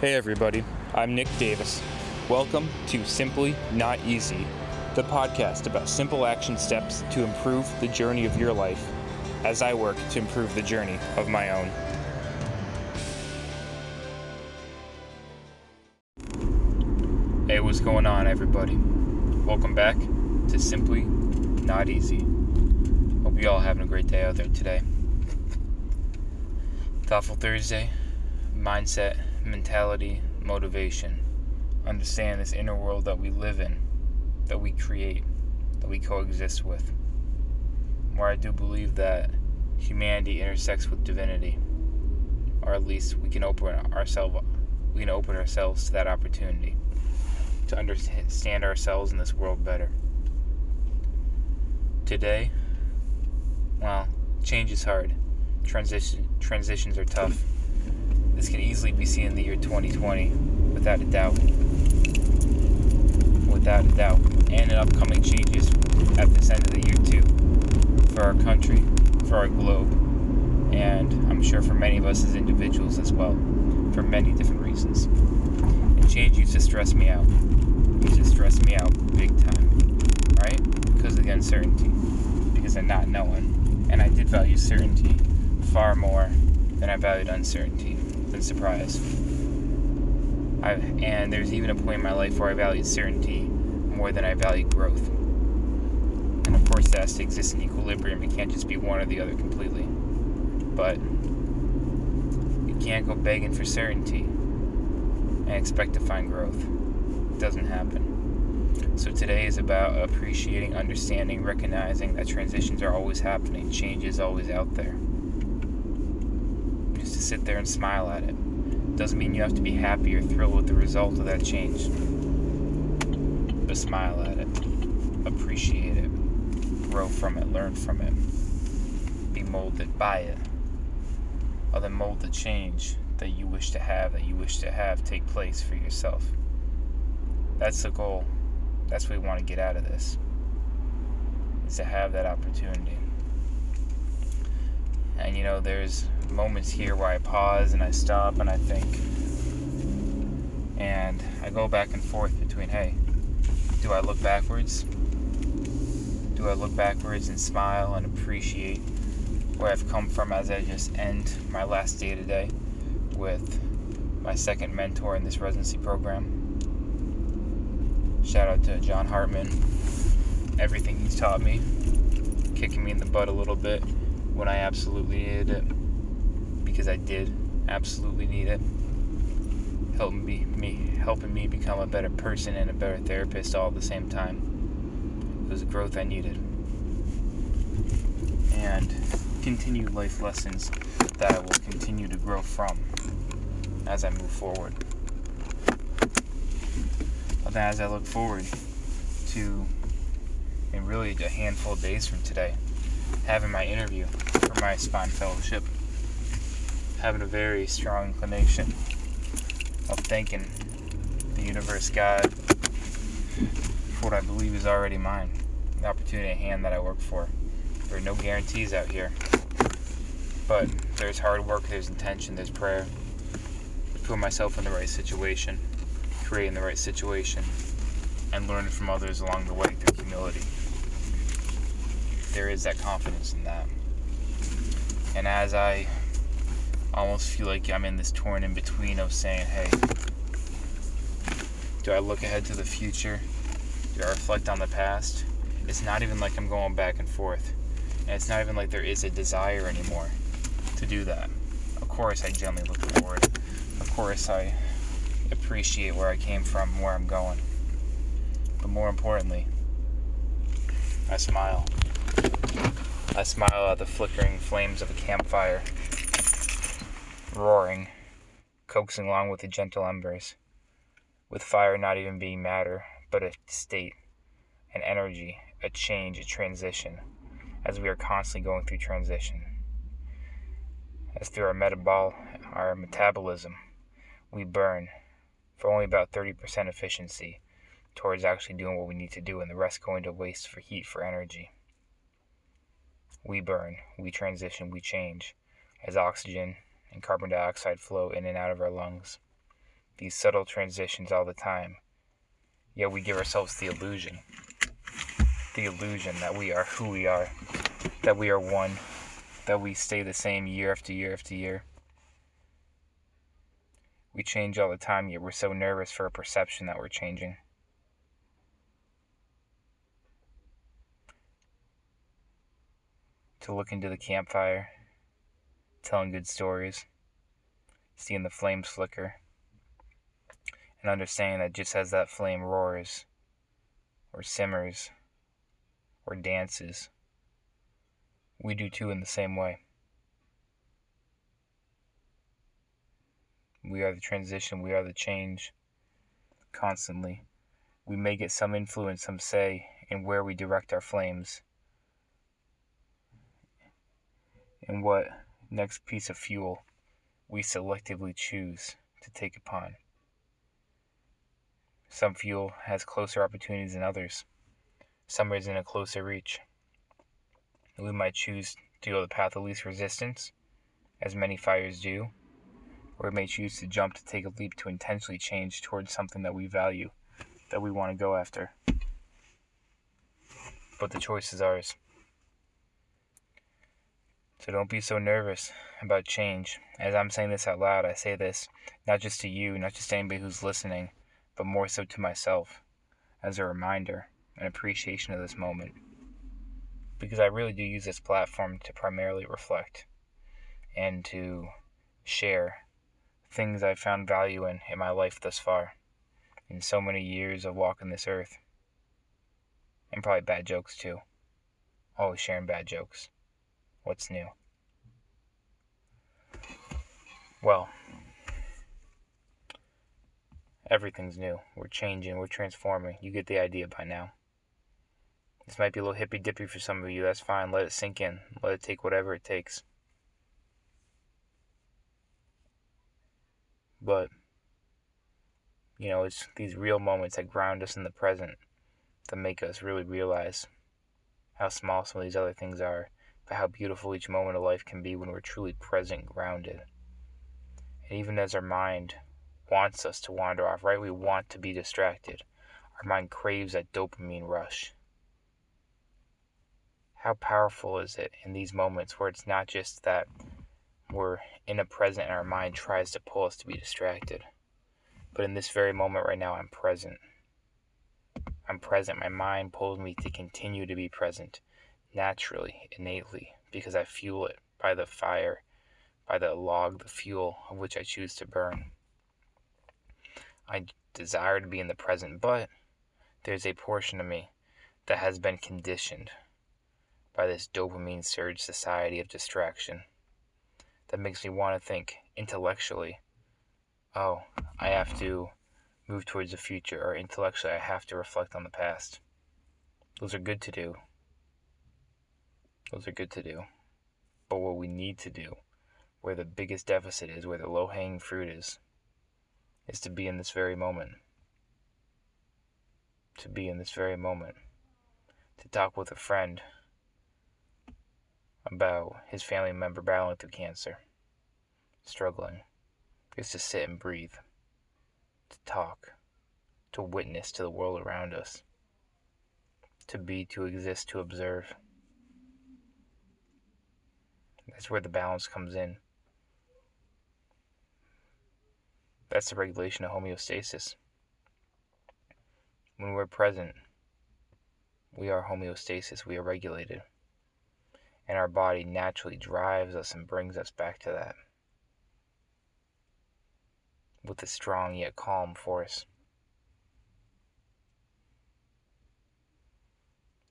Hey everybody, I'm Nick Davis. Welcome to Simply Not Easy, the podcast about simple action steps to improve the journey of your life as I work to improve the journey of my own. Hey, what's going on, everybody? Welcome back to Simply Not Easy. Hope you all having a great day out there today. Thoughtful Thursday, mindset, mentality, motivation. Understand this inner world that we live in, that we create, that we coexist with. Where I do believe that humanity intersects with divinity, or at least we can open ourselves we can open ourselves to that opportunity to understand ourselves in this world better. Today, well, change is hard. Transition transitions are tough. This can easily be seen in the year 2020, without a doubt. Without a doubt. And in upcoming changes at this end of the year too. For our country, for our globe, and I'm sure for many of us as individuals as well, for many different reasons. And change used to stress me out used to stress me out big time, right? Because of the uncertainty, because of not knowing. And I did value certainty far more than I valued uncertainty and surprise. I, and there's even a point in my life where I valued certainty more than I valued growth. And of course, that has to exist in equilibrium. It can't just be one or the other completely. But you can't go begging for certainty and expect to find growth It doesn't happen. So today is about appreciating, understanding, recognizing that transitions are always happening, change is always out there. Sit there and smile at it. Doesn't mean you have to be happy or thrilled with the result of that change. But smile at it, appreciate it, grow from it, learn from it, be molded by it. Other mold the change that you wish to have, that you wish to have take place for yourself. That's the goal. That's what we want to get out of this. Is to have that opportunity. And you know, there's moments here where I pause and I stop and I think. And I go back and forth between, hey, do I look backwards? Do I look backwards and smile and appreciate where I've come from as I just end my last day today with my second mentor in this residency program? Shout out to John Hartman. Everything he's taught me, kicking me in the butt a little bit when I absolutely needed it, because I did absolutely need it. Helping me, me, helping me become a better person and a better therapist all at the same time. It was a growth I needed, and continued life lessons that I will continue to grow from as I move forward But as I look forward to, in really a handful of days from today, having my interview for my spine fellowship, having a very strong inclination of thanking the universe, God, for what I believe is already mine, the opportunity at hand that I work for. There are no guarantees out here, but there's hard work, there's intention, there's prayer. Put myself in the right situation creating the right situation and learning from others along the way through humility. There is that confidence in that. And as I almost feel like I'm in this torn in between of saying, hey, do I look ahead to the future? Do I reflect on the past? It's not even like I'm going back and forth. And it's not even like there is a desire anymore to do that. Of course, I gently look forward. Of course, I appreciate where I came from where I'm going. But more importantly, I smile. I smile at the flickering flames of a campfire, roaring, coaxing along with the gentle embers, with fire not even being matter, but a state, an energy, a change, a transition, as we are constantly going through transition. As through our metabol, our metabolism, we burn, for only about 30% efficiency towards actually doing what we need to do, and the rest going to waste for heat for energy. We burn, we transition, we change as oxygen and carbon dioxide flow in and out of our lungs. these subtle transitions all the time. Yet we give ourselves the illusion the illusion that we are who we are, that we are one, that we stay the same year after year after year. We change all the time, yet we're so nervous for a perception that we're changing. To look into the campfire, telling good stories, seeing the flames flicker, and understanding that just as that flame roars or simmers, or dances. We do too in the same way. We are the transition, we are the change constantly. We may get some influence, some say, in where we direct our flames, and what next piece of fuel we selectively choose to take upon. Some fuel has closer opportunities than others some is in a closer reach. We might choose to go the path of least resistance, as many fires do, or we may choose to jump to take a leap to intentionally change towards something that we value, that we want to go after. But the choice is ours. So don't be so nervous about change. As I'm saying this out loud, I say this not just to you, not just to anybody who's listening, but more so to myself as a reminder and appreciation of this moment because I really do use this platform to primarily reflect and to share things I've found value in in my life thus far in so many years of walking this earth. And probably bad jokes too. Always sharing bad jokes. What's new? Well, everything's new. We're changing, we're transforming. You get the idea by now. This might be a little hippy dippy for some of you. That's fine. Let it sink in. Let it take whatever it takes. But, you know, it's these real moments that ground us in the present that make us really realize how small some of these other things are, how beautiful each moment of life can be when we're truly present, grounded. And even as our mind wants us to wander off, right? We want to be distracted. Our mind craves that dopamine rush how powerful is it in these moments where it's not just that we're in a present and our mind tries to pull us to be distracted, but in this very moment right now, I'm present. I'm present. My mind pulls me to continue to be present naturally, innately, because I fuel it by the fire, by the log, the fuel of which I choose to burn. I desire to be in the present, but there's a portion of me that has been conditioned by this dopamine surge society of distraction that makes me want to think intellectually oh, I have to move towards the future, or intellectually, I have to reflect on the past. Those are good to do. Those are good to do. But what we need to do, where the biggest deficit is, where the low hanging fruit is, is to be in this very moment. To be in this very moment. To talk with a friend about his family member battling through cancer, struggling, is to sit and breathe, to talk, to witness to the world around us, to be, to exist, to observe. That's where the balance comes in. That's the regulation of homeostasis. When we're present, we are homeostasis, we are regulated and our body naturally drives us and brings us back to that with a strong yet calm force.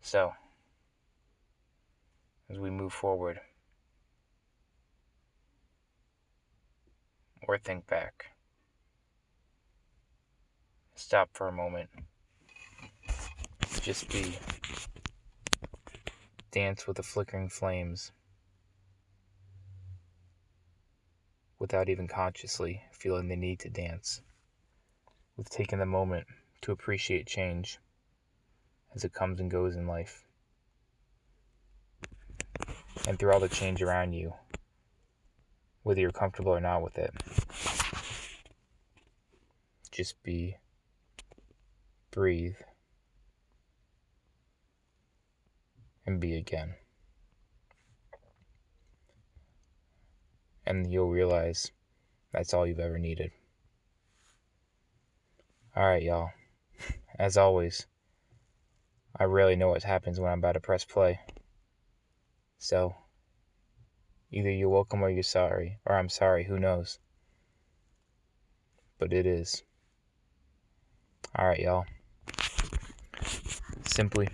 So, as we move forward, or think back, stop for a moment, just be dance with the flickering flames without even consciously feeling the need to dance. We've taken the moment to appreciate change as it comes and goes in life. And through all the change around you, whether you're comfortable or not with it, just be, breathe, and be again. And you'll realize that's all you've ever needed. Alright, y'all. As always, I rarely know what happens when I'm about to press play. So, either you're welcome or you're sorry, or I'm sorry, who knows. But it is. Alright, y'all. Simply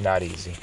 not easy.